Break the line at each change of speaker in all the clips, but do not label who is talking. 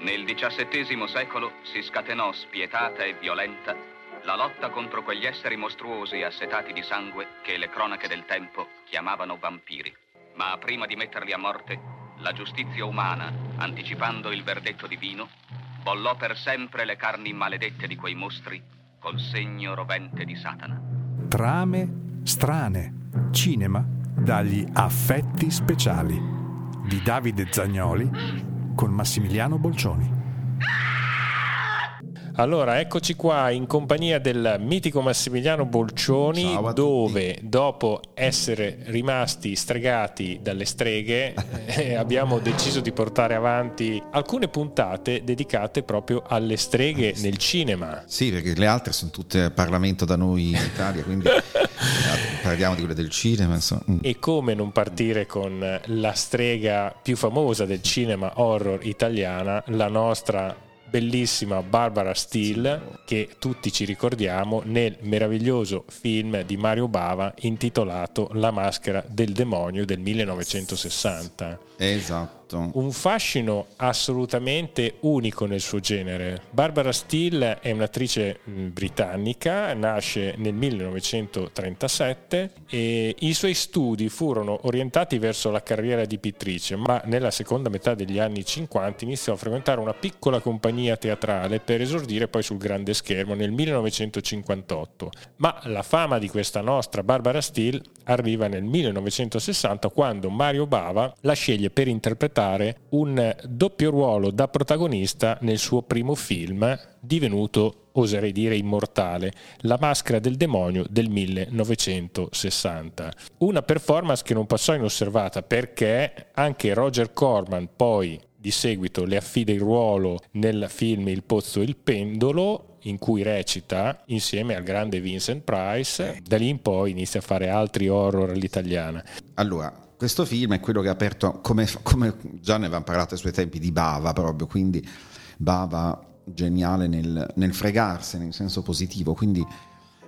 Nel XVII secolo si scatenò spietata e violenta la lotta contro quegli esseri mostruosi assetati di sangue che le cronache del tempo chiamavano vampiri. Ma prima di metterli a morte, la giustizia umana, anticipando il verdetto divino, bollò per sempre le carni maledette di quei mostri col segno rovente di Satana.
Trame strane. Cinema dagli affetti speciali di Davide Zagnoli con Massimiliano Bolcioni.
Allora, eccoci qua in compagnia del mitico Massimiliano Bolcioni, dove dopo essere rimasti stregati dalle streghe eh, abbiamo deciso di portare avanti alcune puntate dedicate proprio alle streghe nel cinema.
Sì, perché le altre sono tutte a Parlamento da noi in Italia, quindi parliamo di quelle del cinema. Insomma.
Mm. E come non partire con la strega più famosa del cinema horror italiana, la nostra bellissima Barbara Steele che tutti ci ricordiamo nel meraviglioso film di Mario Bava intitolato La maschera del demonio del 1960.
Esatto.
Un fascino assolutamente unico nel suo genere. Barbara Steele è un'attrice britannica, nasce nel 1937 e i suoi studi furono orientati verso la carriera di pittrice, ma nella seconda metà degli anni 50 iniziò a frequentare una piccola compagnia teatrale per esordire poi sul grande schermo nel 1958. Ma la fama di questa nostra Barbara Steele arriva nel 1960 quando Mario Bava la sceglie per interpretare un doppio ruolo da protagonista nel suo primo film divenuto oserei dire immortale, La maschera del demonio del 1960. Una performance che non passò inosservata perché anche Roger Corman poi di seguito le affida il ruolo nel film Il pozzo e il pendolo in cui recita insieme al grande Vincent Price. Da lì in poi inizia a fare altri horror all'italiana.
Allora, questo film è quello che ha aperto, come, come già ne avevamo parlato ai suoi tempi, di Bava proprio, quindi Bava geniale nel, nel fregarsene in senso positivo, quindi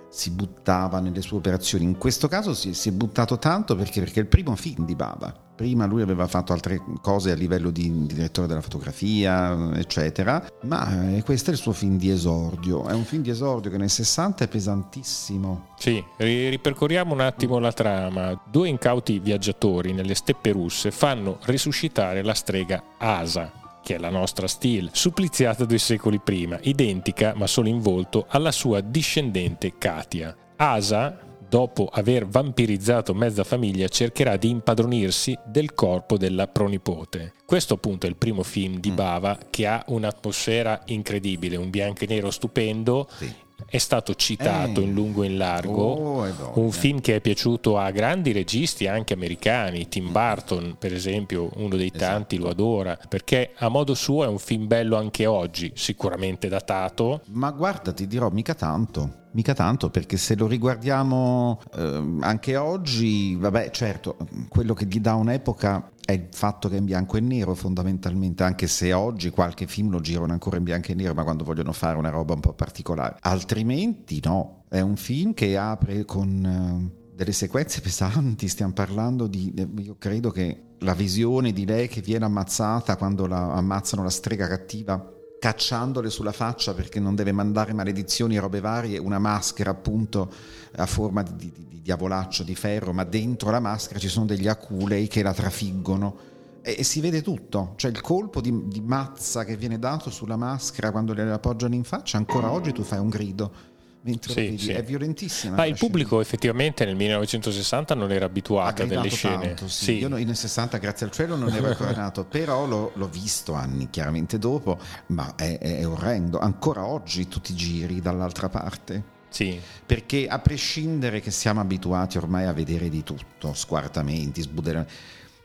si buttava nelle sue operazioni. In questo caso si, si è buttato tanto perché, perché è il primo film di Bava prima lui aveva fatto altre cose a livello di, di direttore della fotografia, eccetera, ma eh, questo è il suo film di esordio. È un film di esordio che nel 60 è pesantissimo.
Sì, ripercorriamo un attimo la trama. Due incauti viaggiatori nelle steppe russe fanno risuscitare la strega Asa, che è la nostra Steel, suppliziata due secoli prima, identica ma solo in volto alla sua discendente Katia. Asa dopo aver vampirizzato mezza famiglia, cercherà di impadronirsi del corpo della pronipote. Questo appunto è il primo film di mm. Bava che ha un'atmosfera incredibile, un bianco e nero stupendo. Sì è stato citato eh. in lungo e in largo, oh, un film che è piaciuto a grandi registi anche americani, Tim mm. Burton per esempio, uno dei tanti esatto. lo adora, perché a modo suo è un film bello anche oggi, sicuramente datato.
Ma guarda, ti dirò mica tanto. Mica tanto perché se lo riguardiamo eh, anche oggi, vabbè certo, quello che gli dà un'epoca è il fatto che è in bianco e nero fondamentalmente, anche se oggi qualche film lo girano ancora in bianco e nero, ma quando vogliono fare una roba un po' particolare. Altrimenti no, è un film che apre con... Uh, delle sequenze pesanti, stiamo parlando di, io credo che la visione di lei che viene ammazzata quando la, ammazzano la strega cattiva cacciandole sulla faccia perché non deve mandare maledizioni e robe varie, una maschera appunto a forma di, di, di diavolaccio di ferro, ma dentro la maschera ci sono degli aculei che la trafiggono. E, si vede tutto, cioè il colpo di, di mazza che viene dato sulla maschera quando le appoggiano in faccia, ancora oggi tu fai un grido mentre sì, sì. è violentissima.
Ma il pubblico scena. effettivamente nel 1960 non era abituato a delle scene.
Tanto, sì. Sì. Io nel 60 grazie al cielo non ero ancora nato, però l'ho, l'ho, visto anni chiaramente dopo, ma è, è, orrendo. Ancora oggi tu ti giri dall'altra parte.
Sì.
Perché a prescindere che siamo abituati ormai a vedere di tutto, squartamenti, sbuderamenti,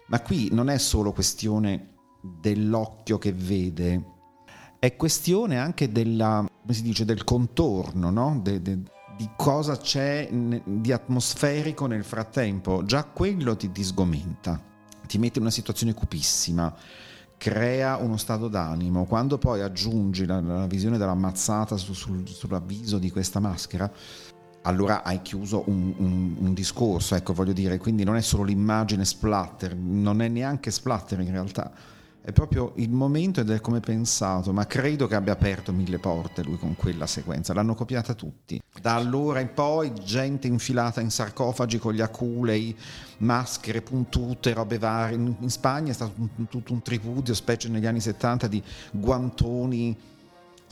ma qui non è solo questione dell'occhio che vede, è questione anche della, dice, del contorno, no? de, de, di cosa c'è di atmosferico nel frattempo. Già quello ti, ti sgomenta, ti mette in una situazione cupissima, crea uno stato d'animo. Quando poi aggiungi la, la visione dell'ammazzata su, sul, sull'avviso di questa maschera, allora hai chiuso un, un, un, discorso, ecco voglio dire, quindi non è solo l'immagine splatter, non è neanche splatter in realtà, è proprio il momento ed è come pensato, ma credo che abbia aperto mille porte lui con quella sequenza, l'hanno copiata tutti. Da allora in poi gente infilata in sarcofagi con gli aculei, maschere puntute, robe varie. In, Spagna è stato un, tutto un tripudio, specie negli anni 70, di guantoni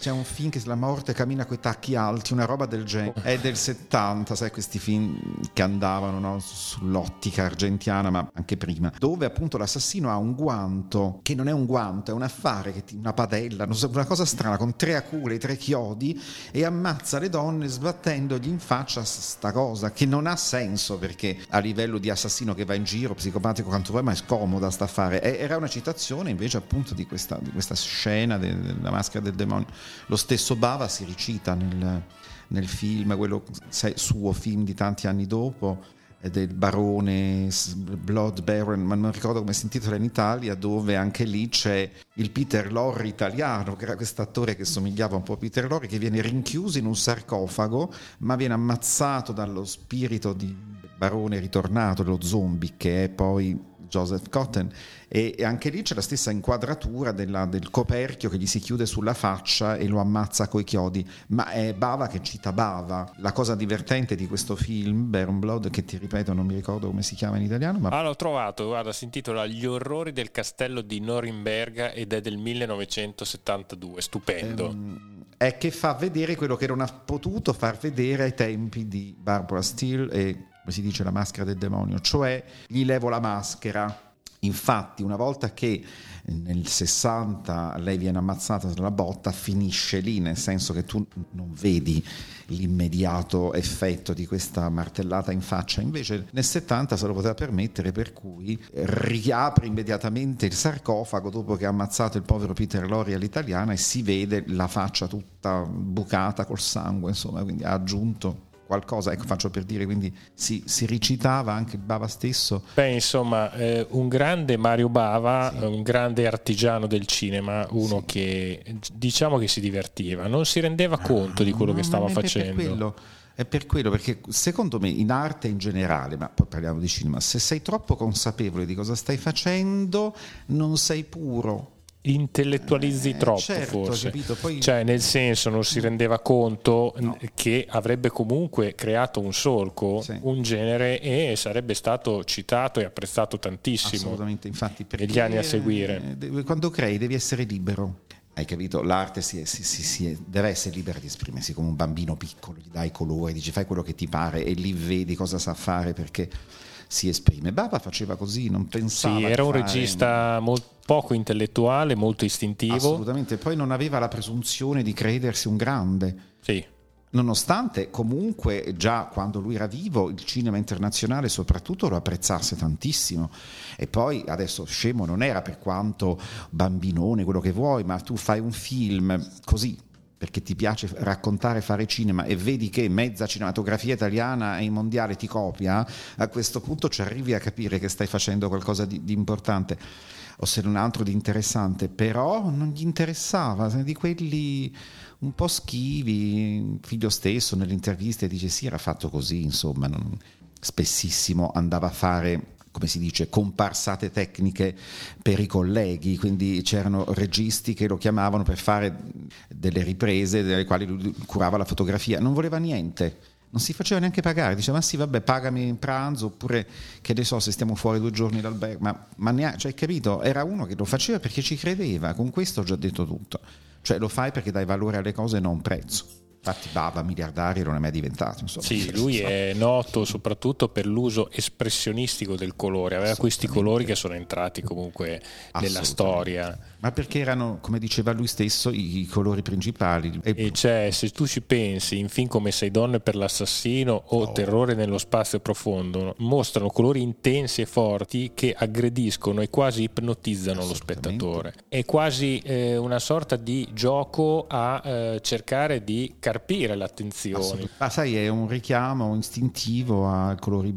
c'è un film che la morte cammina coi tacchi alti, una roba del genere. È del 70, sai, questi film che andavano no, sull'ottica argentiana, ma anche prima, dove appunto l'assassino ha un guanto, che non è un guanto, è un affare, ti, una padella, una cosa strana, con tre acule, tre chiodi, e ammazza le donne sbattendogli in faccia sta cosa, che non ha senso perché a livello di assassino che va in giro, psicopatico quanto vuoi, ma è scomoda sta affare. Era una citazione invece appunto di questa, di questa scena della maschera del demonio lo stesso Bava si ricita nel, nel film, quello suo film di tanti anni dopo, del barone Blood Baron, ma non ricordo come si intitola in Italia, dove anche lì c'è il Peter Lorre italiano, che era questo attore che somigliava un po' a Peter Lorre, che viene rinchiuso in un sarcofago, ma viene ammazzato dallo spirito di barone ritornato, lo zombie, che è poi Joseph Cotton e, e anche lì c'è la stessa inquadratura della, del coperchio che gli si chiude sulla faccia e lo ammazza coi chiodi, ma è Bava che cita Bava. La cosa divertente di questo film, Baron Blood, che ti ripeto non mi ricordo come si chiama in italiano, ma...
Ah, l'ho trovato, guarda, si intitola Gli orrori del castello di Norimberga ed è del 1972, stupendo.
Ehm, è che fa vedere quello che non ha potuto far vedere ai tempi di Barbara Steele e come si dice, la maschera del demonio, cioè gli levo la maschera. Infatti, una volta che nel 60 lei viene ammazzata dalla botta, finisce lì, nel senso che tu non vedi l'immediato effetto di questa martellata in faccia. Invece nel 70 se lo poteva permettere, per cui riapre immediatamente il sarcofago dopo che ha ammazzato il povero Peter Lori all'italiana e si vede la faccia tutta bucata col sangue, insomma, quindi ha aggiunto qualcosa, ecco faccio per dire, quindi si, si recitava anche Bava stesso.
Beh, insomma, eh, un grande Mario Bava, sì. un grande artigiano del cinema, uno sì. che diciamo che si divertiva, non si rendeva ah, conto di quello che stava facendo.
È per quello, perché secondo me in arte in generale, ma poi parliamo di cinema, se sei troppo consapevole di cosa stai facendo, non sei puro
intellettualizzi eh, troppo certo, forse Poi... cioè nel senso non si rendeva conto no. che avrebbe comunque creato un solco sì. un genere e sarebbe stato citato e apprezzato tantissimo
assolutamente infatti
negli anni a seguire
quando crei devi essere libero hai capito? L'arte si si, si deve essere libera di esprimersi come un bambino piccolo, gli dai colori, dici fai quello che ti pare e lì vedi cosa sa fare perché si esprime. Baba faceva così, non pensava.
Sì, era un fare... regista molto poco intellettuale, molto istintivo.
Assolutamente, poi non aveva la presunzione di credersi un grande.
Sì.
Nonostante comunque già quando lui era vivo il cinema internazionale soprattutto lo apprezzasse tantissimo e poi adesso scemo non era per quanto bambinone quello che vuoi ma tu fai un film così perché ti piace raccontare, fare cinema e vedi che mezza cinematografia italiana e mondiale ti copia, a questo punto ci arrivi a capire che stai facendo qualcosa di, di importante o se non altro di interessante, però non gli interessava, di quelli un po' schivi, figlio stesso nelle interviste dice sì era fatto così, insomma, non, spessissimo andava a fare come si dice, comparsate tecniche per i colleghi, quindi c'erano registi che lo chiamavano per fare delle riprese delle quali lui curava la fotografia, non voleva niente, non si faceva neanche pagare, diceva ma sì vabbè pagami in pranzo oppure che ne so se stiamo fuori due giorni dall'albergo, ma, ma neanche, cioè capito, era uno che lo faceva perché ci credeva, con questo ho già detto tutto, cioè lo fai perché dai valore alle cose e non prezzo. Infatti Bava miliardario non è mai diventato. Insomma.
Sì, lui è noto soprattutto per l'uso espressionistico del colore, aveva questi colori che sono entrati comunque nella storia
ma perché erano, come diceva lui stesso, i, i colori principali.
E, e cioè, se tu ci pensi, in film come Sei donne per l'assassino o oh. Terrore nello spazio profondo, mostrano colori intensi e forti che aggrediscono e quasi ipnotizzano lo spettatore. È quasi eh, una sorta di gioco a eh, cercare di carpire l'attenzione.
Ma sai, è un richiamo istintivo ai colori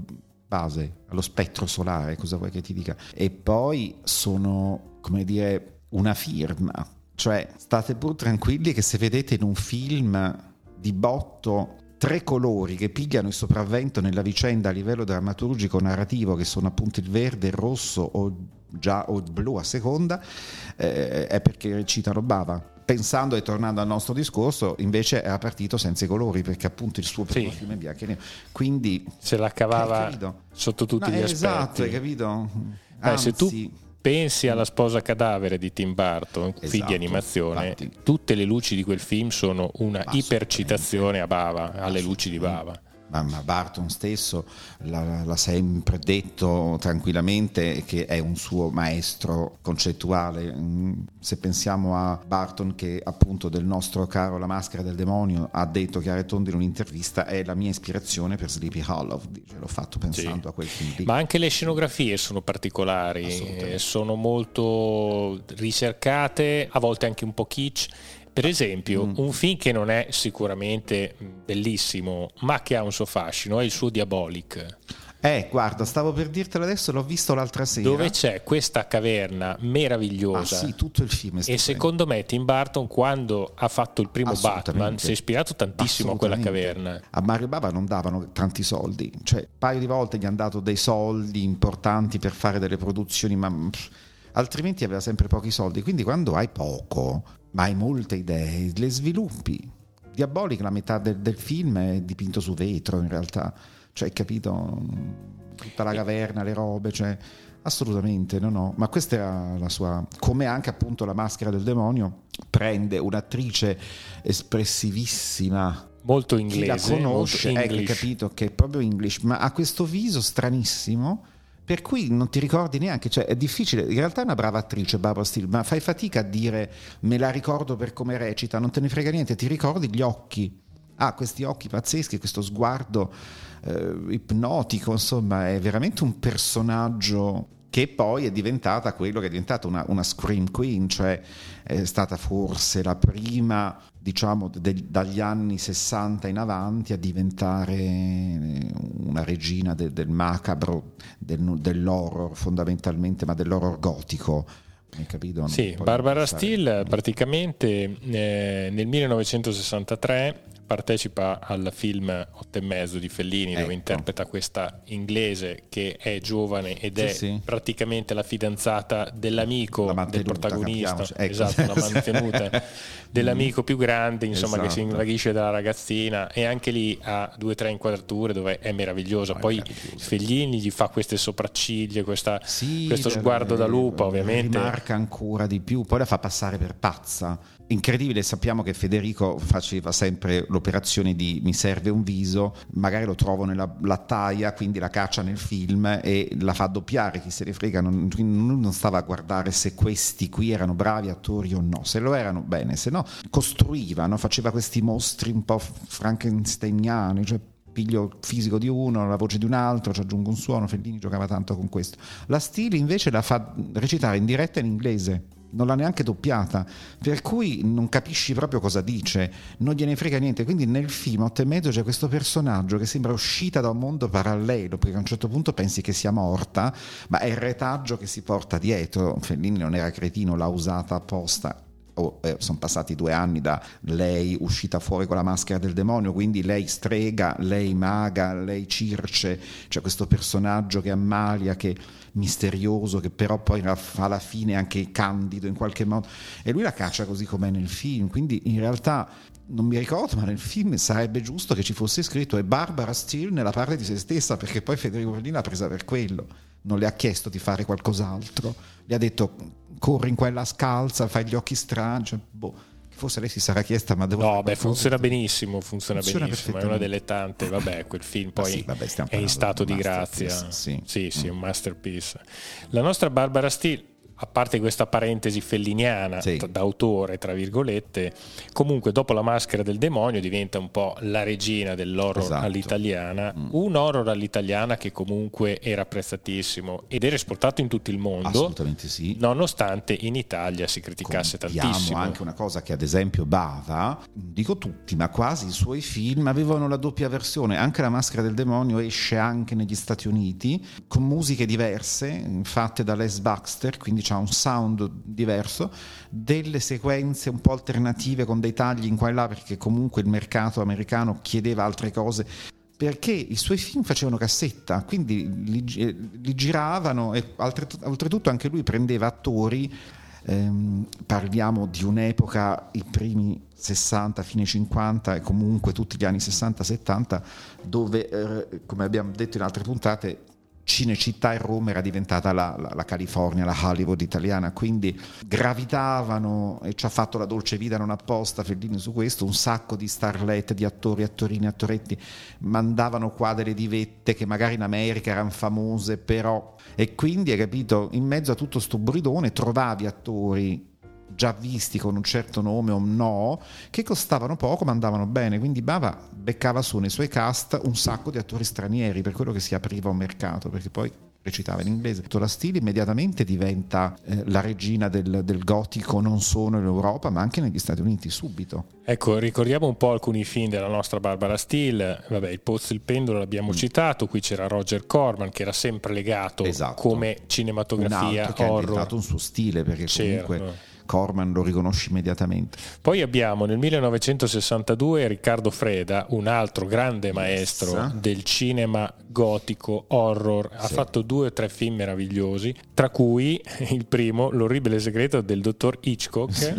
base, allo spettro solare, cosa vuoi che ti dica? E poi sono, come dire, una firma. Cioè, state pur tranquilli che se vedete in un film di botto tre colori che pigliano il sopravvento nella vicenda a livello drammaturgico narrativo, che sono appunto il verde, il rosso o già o blu a seconda, eh, è perché recitano Bava pensando e tornando al nostro discorso, invece era partito senza i colori perché appunto il suo primo sì. film è bianco e nero. Quindi
se la cavava sotto tutti no, gli
esatto,
aspetti.
Esatto, hai capito?
Beh, se tu pensi alla sposa cadavere di Tim Burton, esatto, film di animazione, infatti. tutte le luci di quel film sono una ipercitazione a Bava, alle luci di Bava
ma Barton stesso l'ha, sempre detto tranquillamente che è un suo maestro concettuale. Mm, se pensiamo a Barton che appunto del nostro caro La maschera del demonio ha detto chiaro tondo in un'intervista è la mia ispirazione per Sleepy Hollow, l'ho fatto pensando sì. a quel film lì.
Ma anche le scenografie sono particolari, sono molto ricercate, a volte anche un po' kitsch per esempio, mm. un film che non è sicuramente bellissimo, ma che ha un suo fascino, è il suo Diabolic.
Eh, guarda, stavo per dirtelo adesso, l'ho visto l'altra sera.
Dove c'è questa caverna meravigliosa.
Ah, sì, tutto il film.
e secondo me Tim Burton, quando ha fatto il primo Batman, si è ispirato tantissimo a quella caverna.
A Mario Bava non davano tanti soldi, cioè un paio di volte gli hanno dato dei soldi importanti per fare delle produzioni, ma altrimenti aveva sempre pochi soldi. Quindi quando hai poco ma hai molte idee, le sviluppi. Diabolic, la metà del, del film è dipinto su vetro in realtà, cioè capito? Tutta la caverna, le robe, cioè assolutamente no no, ma questa era la sua, come anche appunto la maschera del demonio, prende un'attrice espressivissima.
Molto inglese, chi
la conosce, ecco, capito che è proprio English, ma ha questo viso stranissimo per cui non ti ricordi neanche, cioè è difficile, in realtà è una brava attrice Barbara Steele, ma fai fatica a dire me la ricordo per come recita, non te ne frega niente, ti ricordi gli occhi. Ha ah, questi occhi pazzeschi, questo sguardo eh, ipnotico, insomma, è veramente un personaggio che poi è diventata quello che è diventata una, una scream queen, cioè è stata forse la prima, diciamo, de, dagli anni 60 in avanti a diventare una regina de, del macabro, del, dell'horror fondamentalmente, ma dell'horror gotico. Capito?
Sì, Barbara Steele praticamente eh, nel 1963 partecipa al film Otto e mezzo di Fellini ecco. dove interpreta questa inglese che è giovane ed è sì. praticamente la fidanzata dell'amico del protagonista ecco. esatto, la mantenuta dell'amico più grande insomma esatto. che si esatto. invaghisce dalla ragazzina e anche lì ha due o tre inquadrature dove è meravigliosa oh, poi Fellini gli fa queste sopracciglia questa, sì, questo sguardo da lupa ovviamente
rimarca ancora di più poi la fa passare per pazza incredibile, sappiamo che Federico faceva sempre l'operazione di mi serve un viso, magari lo trovo nella lattaia, quindi la caccia nel film e la fa doppiare, chi se ne frega, non, non stava a guardare se questi qui erano bravi attori o no, se lo erano bene, se no costruiva, no? faceva questi mostri un po' frankensteiniani, cioè piglio fisico di uno, la voce di un altro, ci aggiungo un suono, Fellini giocava tanto con questo. La Stili invece la fa recitare in diretta in inglese non l'ha neanche doppiata, per cui non capisci proprio cosa dice, non gliene frega niente. Quindi nel film Otto e mezzo c'è questo personaggio che sembra uscita da un mondo parallelo, perché a un certo punto pensi che sia morta, ma è il retaggio che si porta dietro. Fellini non era cretino, l'ha usata apposta oh, eh, sono passati due anni da lei uscita fuori con la maschera del demonio, quindi lei strega, lei maga, lei circe, c'è questo personaggio che ammalia, che misterioso, che però poi alla fine anche candido in qualche modo, e lui la caccia così com'è nel film, quindi in realtà non mi ricordo, ma nel film sarebbe giusto che ci fosse scritto è Barbara Steele nella parte di se stessa, perché poi Federico Fellini l'ha presa per quello, non le ha chiesto di fare qualcos'altro, le ha detto corri in quella scalza, fai gli occhi strani, cioè, boh. Forse lei si sarà chiesta, ma devo
No, beh, funziona benissimo, funziona, funziona benissimo. È una delle tante. Vabbè, quel film poi sì, vabbè, è in stato di grazia. Sì, sì, sì mm. un masterpiece. La nostra Barbara Steele a parte questa parentesi felliniana sì. d'autore, tra virgolette, comunque dopo la maschera del demonio diventa un po' la regina dell'horror esatto. all'italiana, mm. un horror all'italiana che comunque era apprezzatissimo ed era esportato in tutto il mondo,
assolutamente sì,
nonostante in Italia si criticasse Contiamo tantissimo.
anche una cosa che ad esempio Bava, dico tutti, ma quasi i suoi film avevano la doppia versione, anche la maschera del demonio esce anche negli Stati Uniti con musiche diverse fatte da Les Baxter, quindi ha un sound diverso, delle sequenze un po' alternative con dei tagli in qua e là perché comunque il mercato americano chiedeva altre cose perché i suoi film facevano cassetta, quindi li, li giravano e oltretutto anche lui prendeva attori, ehm, parliamo di un'epoca, i primi 60, fine 50 e comunque tutti gli anni 60-70, dove, eh, come abbiamo detto in altre puntate, Cinecittà e Roma era diventata la, la, la, California, la Hollywood italiana, quindi gravitavano e ci ha fatto la dolce vita non apposta Fellini su questo, un sacco di starlet, di attori, attorini, attoretti, mandavano qua delle divette che magari in America erano famose, però... E quindi, hai capito, in mezzo a tutto sto bridone trovavi attori già visti con un certo nome o no, che costavano poco ma andavano bene, quindi Bava beccava su nei suoi cast un sacco di attori stranieri, per quello che si apriva un mercato, perché poi recitava in inglese. La Stile immediatamente diventa eh, la regina del, del, gotico non solo in Europa ma anche negli Stati Uniti, subito.
Ecco, ricordiamo un po' alcuni film della nostra Barbara Steele, vabbè il Pozzo e il Pendolo l'abbiamo mm. citato, qui c'era Roger Corman che era sempre legato esatto. come cinematografia
un altro
horror.
che ha diventato un suo stile perché comunque... C'era Corman lo riconosci immediatamente.
Poi abbiamo nel 1962 Riccardo Freda, un altro grande maestro yes. del cinema gotico, horror, sì. ha fatto due o tre film meravigliosi, tra cui il primo, L'orribile segreto del dottor Hitchcock, sì.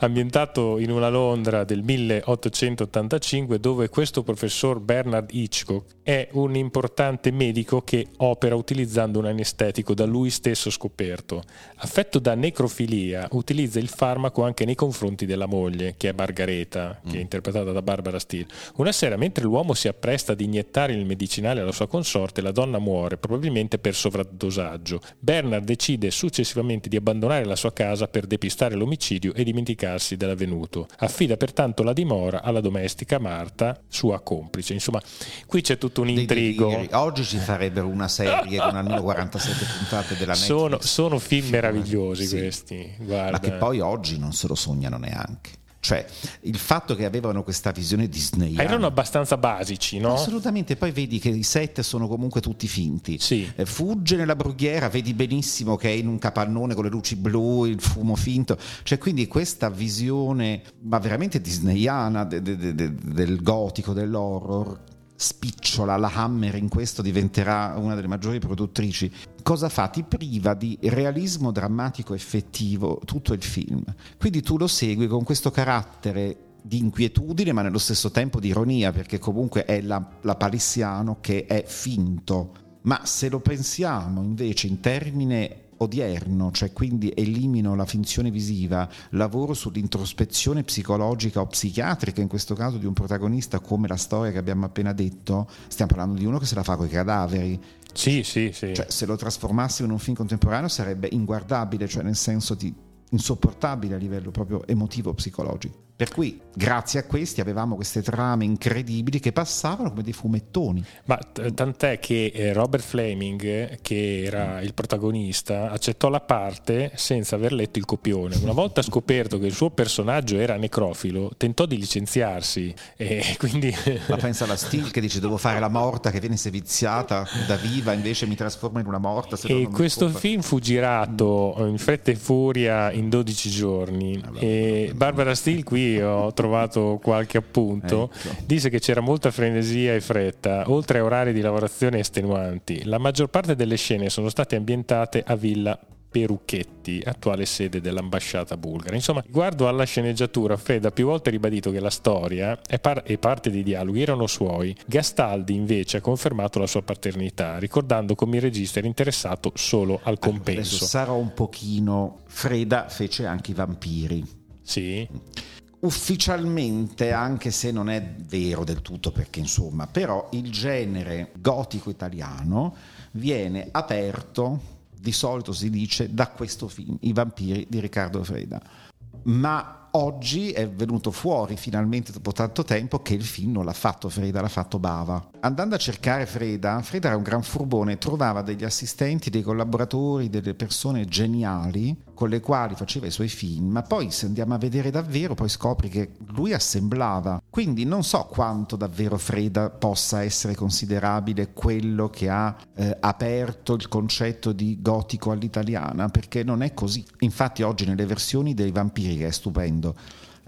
ambientato in una Londra del 1885 dove questo professor Bernard Hitchcock è un importante medico che opera utilizzando un anestetico da lui stesso scoperto. Affetto da necrofilia, utilizza il farmaco anche nei confronti della moglie, che è Margareta, che è mm. interpretata da Barbara Steele. Una sera, mentre l'uomo si appresta ad iniettare il medicinale alla sua consorte, la donna muore, probabilmente per sovradosaggio. Bernard decide successivamente di abbandonare la sua casa per depistare l'omicidio e dimenticarsi dell'avvenuto. Affida pertanto la dimora alla domestica Marta, sua complice. Insomma, qui c'è tutto un intrigo.
Oggi ci farebbero una serie con almeno 47 puntate della Netflix.
Sono, sono film meravigliosi sì. questi. Guarda.
Ma che poi oggi non se lo sognano neanche. Cioè, il fatto che avevano questa visione Disney.
Erano abbastanza basici, no?
Assolutamente, poi vedi che i set sono comunque tutti finti.
Sì.
Eh, fugge nella brughiera, vedi benissimo che è in un capannone con le luci blu, il fumo finto. Cioè, quindi questa visione, ma veramente disneyana de, de, de, del gotico, dell'horror, spicciola, la Hammer in questo diventerà una delle maggiori produttrici. Cosa fa? Ti priva di realismo drammatico effettivo tutto il film. Quindi tu lo segui con questo carattere di inquietudine, ma nello stesso tempo di ironia, perché comunque è la, la palissiano che è finto. Ma se lo pensiamo invece in termine odierno, cioè quindi elimino la finzione visiva, lavoro sull'introspezione psicologica o psichiatrica, in questo caso di un protagonista come la storia che abbiamo appena detto, stiamo parlando di uno che se la fa con i cadaveri.
Sì, sì, sì.
Cioè, se lo trasformassimo in un film contemporaneo sarebbe inguardabile, cioè nel senso di insopportabile a livello proprio emotivo psicologico. Per cui, grazie a questi, avevamo queste trame incredibili che passavano come dei fumettoni.
Ma t- tant'è che eh, Robert Fleming, che era il protagonista, accettò la parte senza aver letto il copione. Una volta scoperto che il suo personaggio era necrofilo, tentò di licenziarsi. E quindi...
Ma pensa alla Steel che dice devo fare la morta che viene seviziata da viva, invece mi trasforma in una morta.
e questo film fu girato in fretta e furia in 12 giorni. Allora, e Barbara Steele qui ho trovato qualche appunto, ecco. dice che c'era molta frenesia e fretta, oltre a orari di lavorazione estenuanti. La maggior parte delle scene sono state ambientate a Villa Perucchetti, attuale sede dell'ambasciata bulgara. Insomma, riguardo alla sceneggiatura, Fred ha più volte ribadito che la storia e, par- e, parte dei dialoghi erano suoi. Gastaldi invece ha confermato la sua paternità, ricordando come il regista era interessato solo al compenso. Adesso
sarò un pochino... Freda fece anche i vampiri.
Sì
ufficialmente, anche se non è vero del tutto, perché insomma, però il genere gotico italiano viene aperto, di solito si dice, da questo film, I vampiri di Riccardo Freda. Ma oggi è venuto fuori finalmente dopo tanto tempo che il film non l'ha fatto Freda, l'ha fatto Bava. Andando a cercare Freda, Freda era un gran furbone, trovava degli assistenti, dei collaboratori, delle persone geniali con le quali faceva i suoi film, ma poi se andiamo a vedere davvero poi scopri che lui assemblava. Quindi non so quanto davvero Freda possa essere considerabile quello che ha eh, aperto il concetto di gotico all'italiana, perché non è così. Infatti oggi nelle versioni dei vampiri, che è stupendo,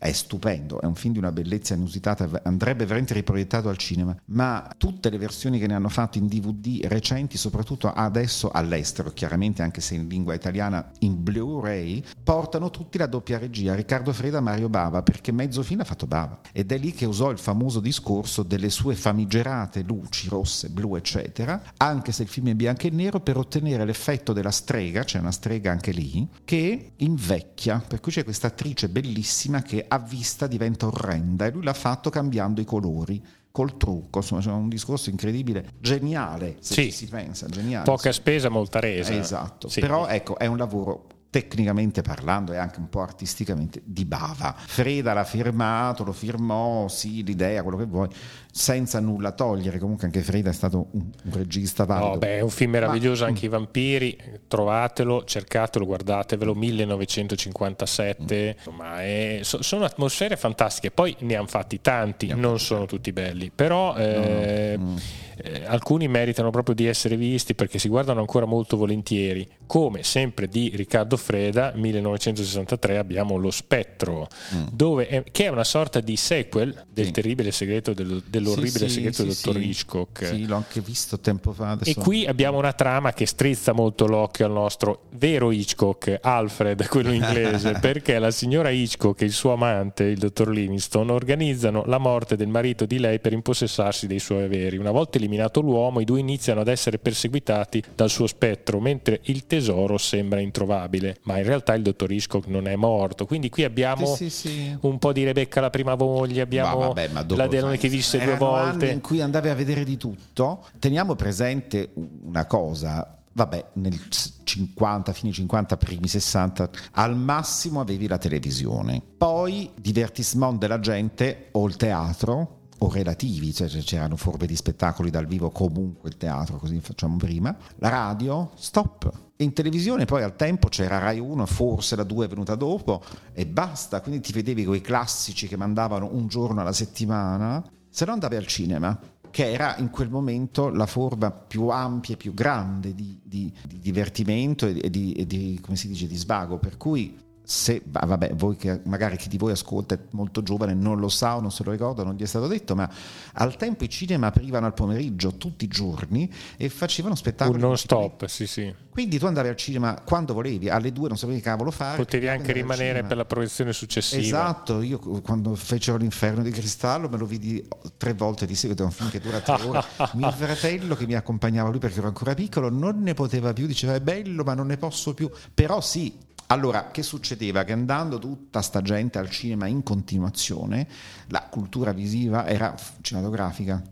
è stupendo, è un film di una bellezza inusitata, andrebbe veramente riproiettato al cinema, ma tutte le versioni che ne hanno fatto in DVD recenti, soprattutto adesso all'estero, chiaramente anche se in lingua italiana in Blu-ray, portano tutti la doppia regia, Riccardo Freda, Mario Bava, perché mezzo film ha fatto Bava. Ed è lì che usò il famoso discorso delle sue famigerate luci rosse, blu, eccetera, anche se il film è bianco e nero, per ottenere l'effetto della strega, c'è una strega anche lì, che invecchia, per cui c'è questa attrice bellissima che a vista diventa orrenda e lui l'ha fatto cambiando i colori col trucco, insomma c'è un discorso incredibile, geniale se sì. si pensa, geniale.
Poca spesa, molta resa.
Esatto, sì. però ecco è un lavoro tecnicamente parlando e anche un po' artisticamente di bava. Freda l'ha firmato, lo firmò, sì, l'idea, quello che vuoi, senza nulla togliere. Comunque anche Freda è stato un, un regista valido.
No, beh, è un film meraviglioso, Ma, anche mm. i vampiri, trovatelo, cercatelo, guardatevelo, 1957, mm. insomma, è, sono atmosfere fantastiche. Poi ne hanno fatti tanti, non sono tutti belli, però... Eh, no, no. Eh, alcuni meritano proprio di essere visti perché si guardano ancora molto volentieri, come sempre di Riccardo Freda, 1963 abbiamo Lo Spettro, mm. dove è, che è una sorta di sequel del sì. terribile segreto del, dell'orribile sì, segreto sì, del dottor Hitchcock.
Sì, l'ho anche visto tempo fa. Adesso...
E qui abbiamo una trama che strizza molto l'occhio al nostro vero Hitchcock, Alfred, quello inglese, perché la signora Hitchcock e il suo amante, il dottor Livingston, organizzano la morte del marito di lei per impossessarsi dei suoi averi. Una volta eliminato l'uomo, i due iniziano ad essere perseguitati dal suo spettro, mentre il tesoro sembra introvabile. Ma in realtà il dottor Hitchcock non è morto. Quindi qui abbiamo sì, sì, sì. un po' di Rebecca la prima moglie, abbiamo ma vabbè, ma la Delone che visse due volte.
in cui andavi a vedere di tutto. Teniamo presente una cosa, vabbè, nel 50, fine 50, primi 60, al massimo avevi la televisione. Poi divertissement della gente o il teatro relativi, cioè c'erano forme di spettacoli dal vivo, comunque il teatro, così facciamo prima. La radio, stop. In televisione poi al tempo c'era Rai 1, forse la 2 è venuta dopo e basta, quindi ti vedevi quei classici che mandavano un giorno alla settimana, se no andavi al cinema che era in quel momento la forma più ampia e più grande di, di, di divertimento e di, e di, come si dice, di svago, per cui se, vabbè, voi che magari chi di voi ascolta è molto giovane non lo sa o non se lo ricorda, non gli è stato detto, ma al tempo i cinema aprivano al pomeriggio tutti i giorni e facevano spettacoli.
Un non stop, sì, sì.
Quindi tu andavi al cinema quando volevi, alle due non sapevi che cavolo fare.
Potevi anche rimanere per la proiezione successiva.
Esatto, io quando fecero l'inferno di cristallo me lo vidi tre volte di seguito, è un film che dura tre ore. Mio fratello che mi accompagnava lui perché ero ancora piccolo non ne poteva più, diceva è bello ma non ne posso più. Però sì, allora, che succedeva? Che andando tutta sta gente al cinema in continuazione, la cultura visiva era cinematografica.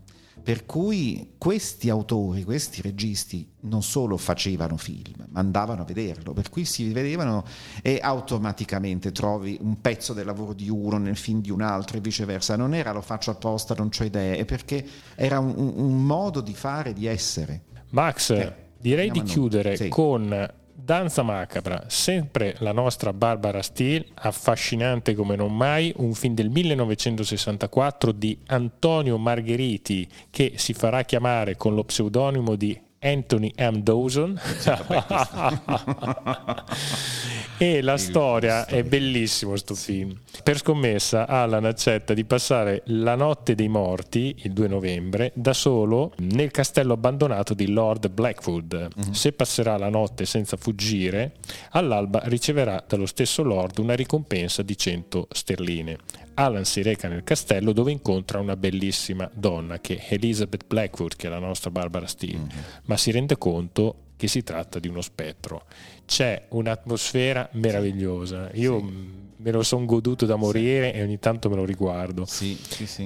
Per cui questi autori, questi registi non solo facevano film, ma andavano a vederlo, per cui si vedevano e automaticamente trovi un pezzo del lavoro di uno nel film di un altro e viceversa. Non era lo faccio apposta, non ho idee, è perché era un, un modo di fare, di essere.
Max, eh, direi di chiudere sì. con Danza macabra, sempre la nostra Barbara Steele, affascinante come non mai, un film del 1964 di Antonio Margheriti che si farà chiamare con lo pseudonimo di Anthony M. Dawson. e la storia è bellissimo sto film. Per scommessa Alan accetta di passare la notte dei morti, il 2 novembre, da solo nel castello abbandonato di Lord Blackwood. Uh-huh. Se passerà la notte senza fuggire, all'alba riceverà dallo stesso Lord una ricompensa di 100 sterline. Alan si reca nel castello dove incontra una bellissima donna che è Elizabeth Blackwood, che è la nostra Barbara Steele, mm-hmm. ma si rende conto che si tratta di uno spettro. C'è un'atmosfera meravigliosa. Io sì me lo sono goduto da morire sì. e ogni tanto me lo riguardo.
Sì.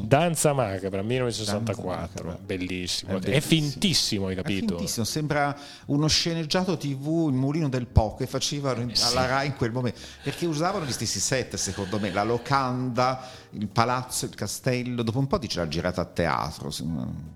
Danza macabra 1964, macabra. bellissimo. È, è, fintissimo, hai capito?
È fintissimo, sembra uno sceneggiato TV, il mulino del po' che facevano in, alla Rai in quel momento, perché usavano gli stessi set, secondo me, la locanda, il palazzo, il castello, dopo un po' dice l'ha girata a teatro,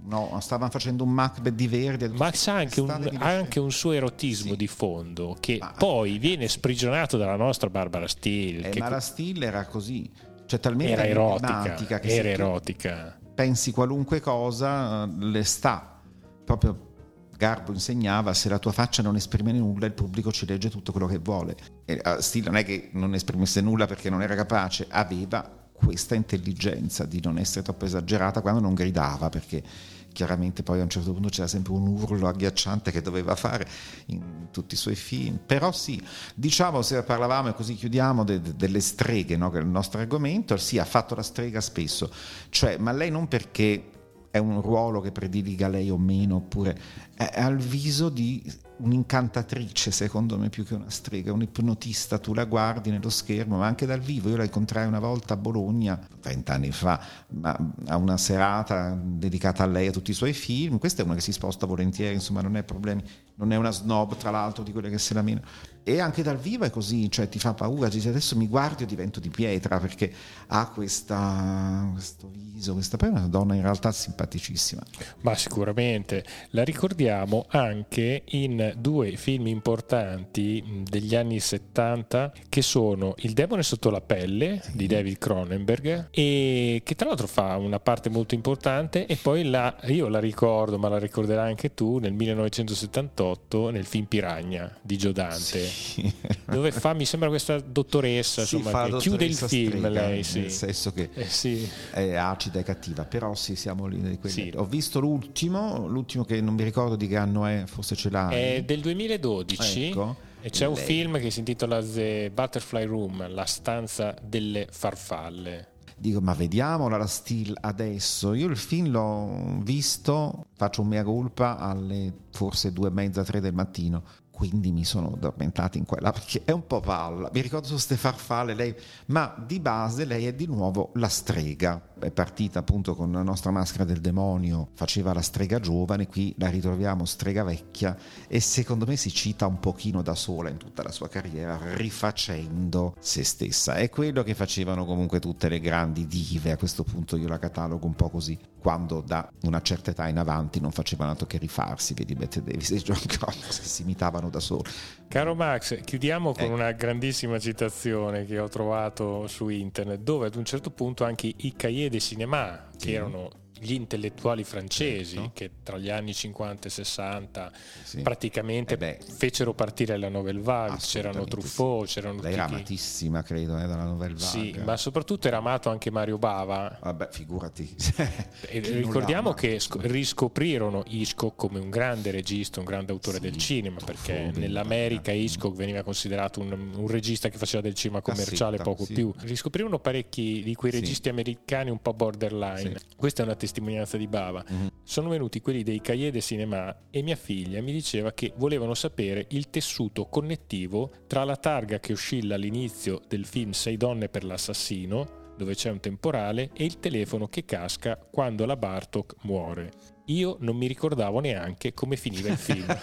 no, stavano facendo un Macbeth di Verdi.
Max ha anche, un, anche un, suo erotismo sì. di fondo che Ma, poi viene sprigionato dalla nostra Barbara Steele.
Eh,
che
la Still era così, cioè talmente
era erotica, che era erotica.
pensi qualunque cosa, le sta. Proprio Garbo insegnava se la tua faccia non esprime nulla il pubblico ci legge tutto quello che vuole. E Still non è che non esprimesse nulla perché non era capace, aveva questa intelligenza di non essere troppo esagerata quando non gridava perché chiaramente poi a un certo punto c'era sempre un urlo agghiacciante che doveva fare in tutti i suoi film. Però sì, diciamo se parlavamo e così chiudiamo de, de, delle streghe, no, che è il nostro argomento, sì, ha fatto la strega spesso, cioè, ma lei non perché è un ruolo che prediliga lei o meno, oppure è al viso di un'incantatrice, secondo me, più che una strega, un ipnotista, tu la guardi nello schermo, ma anche dal vivo. Io la incontrai una volta a Bologna, vent'anni fa, a una serata dedicata a lei e a tutti i suoi film. Questa è una che si sposta volentieri, insomma, non è problemi, non è una snob, tra l'altro, di quelle che se la meno. E anche dal vivo è così, cioè ti fa paura, dici adesso mi guardi e divento di pietra perché ha questa, questo viso, questa poi è una donna in realtà simpaticissima.
Ma sicuramente la ricordiamo anche in due film importanti degli anni 70 che sono Il demone sotto la pelle di David Cronenberg e che tra l'altro fa una parte molto importante e poi la, io la ricordo ma la ricorderai anche tu nel 1978 nel film Piragna di Gio Dante sì. dove fa mi sembra questa dottoressa sì, insomma, che chiude il film strega, lei sì.
nel senso che
eh, sì.
è acida e cattiva però sì siamo lì ho visto l'ultimo l'ultimo che non mi ricordo di che anno è forse ce l'ha
è del 2012 ecco. E c'è un film che si intitola The Butterfly Room, la stanza delle farfalle.
Dico, ma vediamola la still adesso. Io il film l'ho visto, faccio un mea colpa alle forse due e mezza, tre del mattino quindi mi sono addormentata in quella perché è un po' palla. Mi ricordo su ste farfalle lei, ma di base lei è di nuovo la strega. È partita appunto con la nostra maschera del demonio, faceva la strega giovane, qui la ritroviamo strega vecchia e secondo me si cita un pochino da sola in tutta la sua carriera, rifacendo se stessa. È quello che facevano comunque tutte le grandi dive, a questo punto io la catalogo un po' così, quando da una certa età in avanti non facevano altro che rifarsi, vedi Bette Davis e John Connors che si imitavano da solo.
Caro Max, chiudiamo con ecco. una grandissima citazione che ho trovato su internet, dove ad un certo punto anche i cahiers de cinéma, che erano gli intellettuali francesi certo. che tra gli anni 50 e 60 sì. praticamente eh fecero partire la Nouvelle Vague, c'erano Truffaut, c'erano
Lei era amatissima, credo, eh, dalla Nouvelle Vague.
Sì, ma soprattutto era amato anche Mario Bava.
Vabbè, figurati.
ricordiamo che sc- riscoprirono Hitchcock come un grande regista, un grande autore sì, del cinema, perché nell'America Hitchcock veniva considerato un, un, regista che faceva del cinema commerciale Cassetta, poco sì. più. Riscoprirono parecchi di quei registi americani un po' borderline. Questa è una testimonianza testimonianza di Bava. Mm-hmm. Sono venuti quelli dei Cahiers de Cinema e mia figlia mi diceva che volevano sapere il tessuto connettivo tra la targa che oscilla all'inizio del film Sei donne per l'assassino, dove c'è un temporale, e il telefono che casca quando la Bartok muore io non mi ricordavo neanche come finiva il film.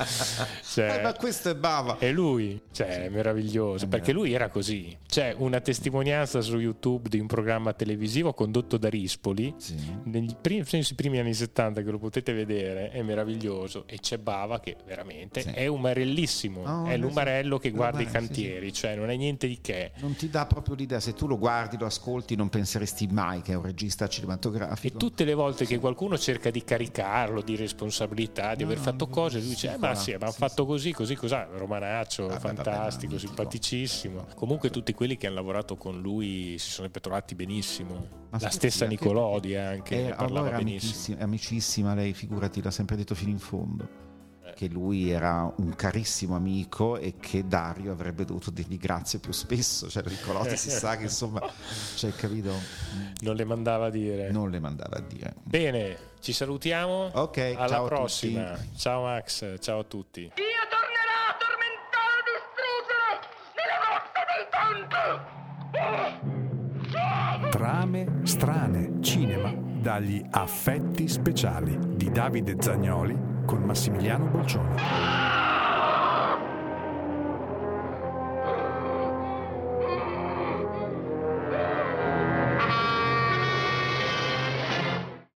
cioè, eh, ma questo è Bava.
È lui, cioè, è meraviglioso, perché lui era così. C'è una testimonianza su YouTube di un programma televisivo condotto da Rispoli, sì. negli primi, primi, anni 70 che lo potete vedere, è meraviglioso. E c'è Bava che veramente sì. è umarellissimo, oh, è l'umarello che guarda i cantieri, sì, cioè non è niente di che.
Non ti dà proprio l'idea, se tu lo guardi, lo ascolti, non penseresti mai che è un regista cinematografico.
E tutte le volte che qualcuno cerca di caricarlo di responsabilità, di no, aver fatto cose, lui dice, eh, ma sì, abbiamo sì, fatto così, così, cos'ha? Romanaccio, ah, fantastico, vabbè, simpaticissimo. Comunque tutti quelli che hanno lavorato con lui si sono trovati benissimo. Ma La stessa Nicolodi anche, eh, parlava allora benissimo.
Amicissima, amicissima lei, figurati, l'ha sempre detto fino in fondo che lui era un carissimo amico e che Dario avrebbe dovuto dirgli grazie più spesso. Cioè, Riccolotti si sa che insomma, cioè, capito?
Non le mandava a dire.
Non le mandava a dire.
Bene, ci salutiamo.
Ok,
alla prossima. Ciao Max, ciao a tutti.
Dio tornerà a tormentare e distruggere nelle notti dei
conti. Trame strane, cinema, dagli affetti speciali di Davide Zagnoli con Massimiliano Bolcioni.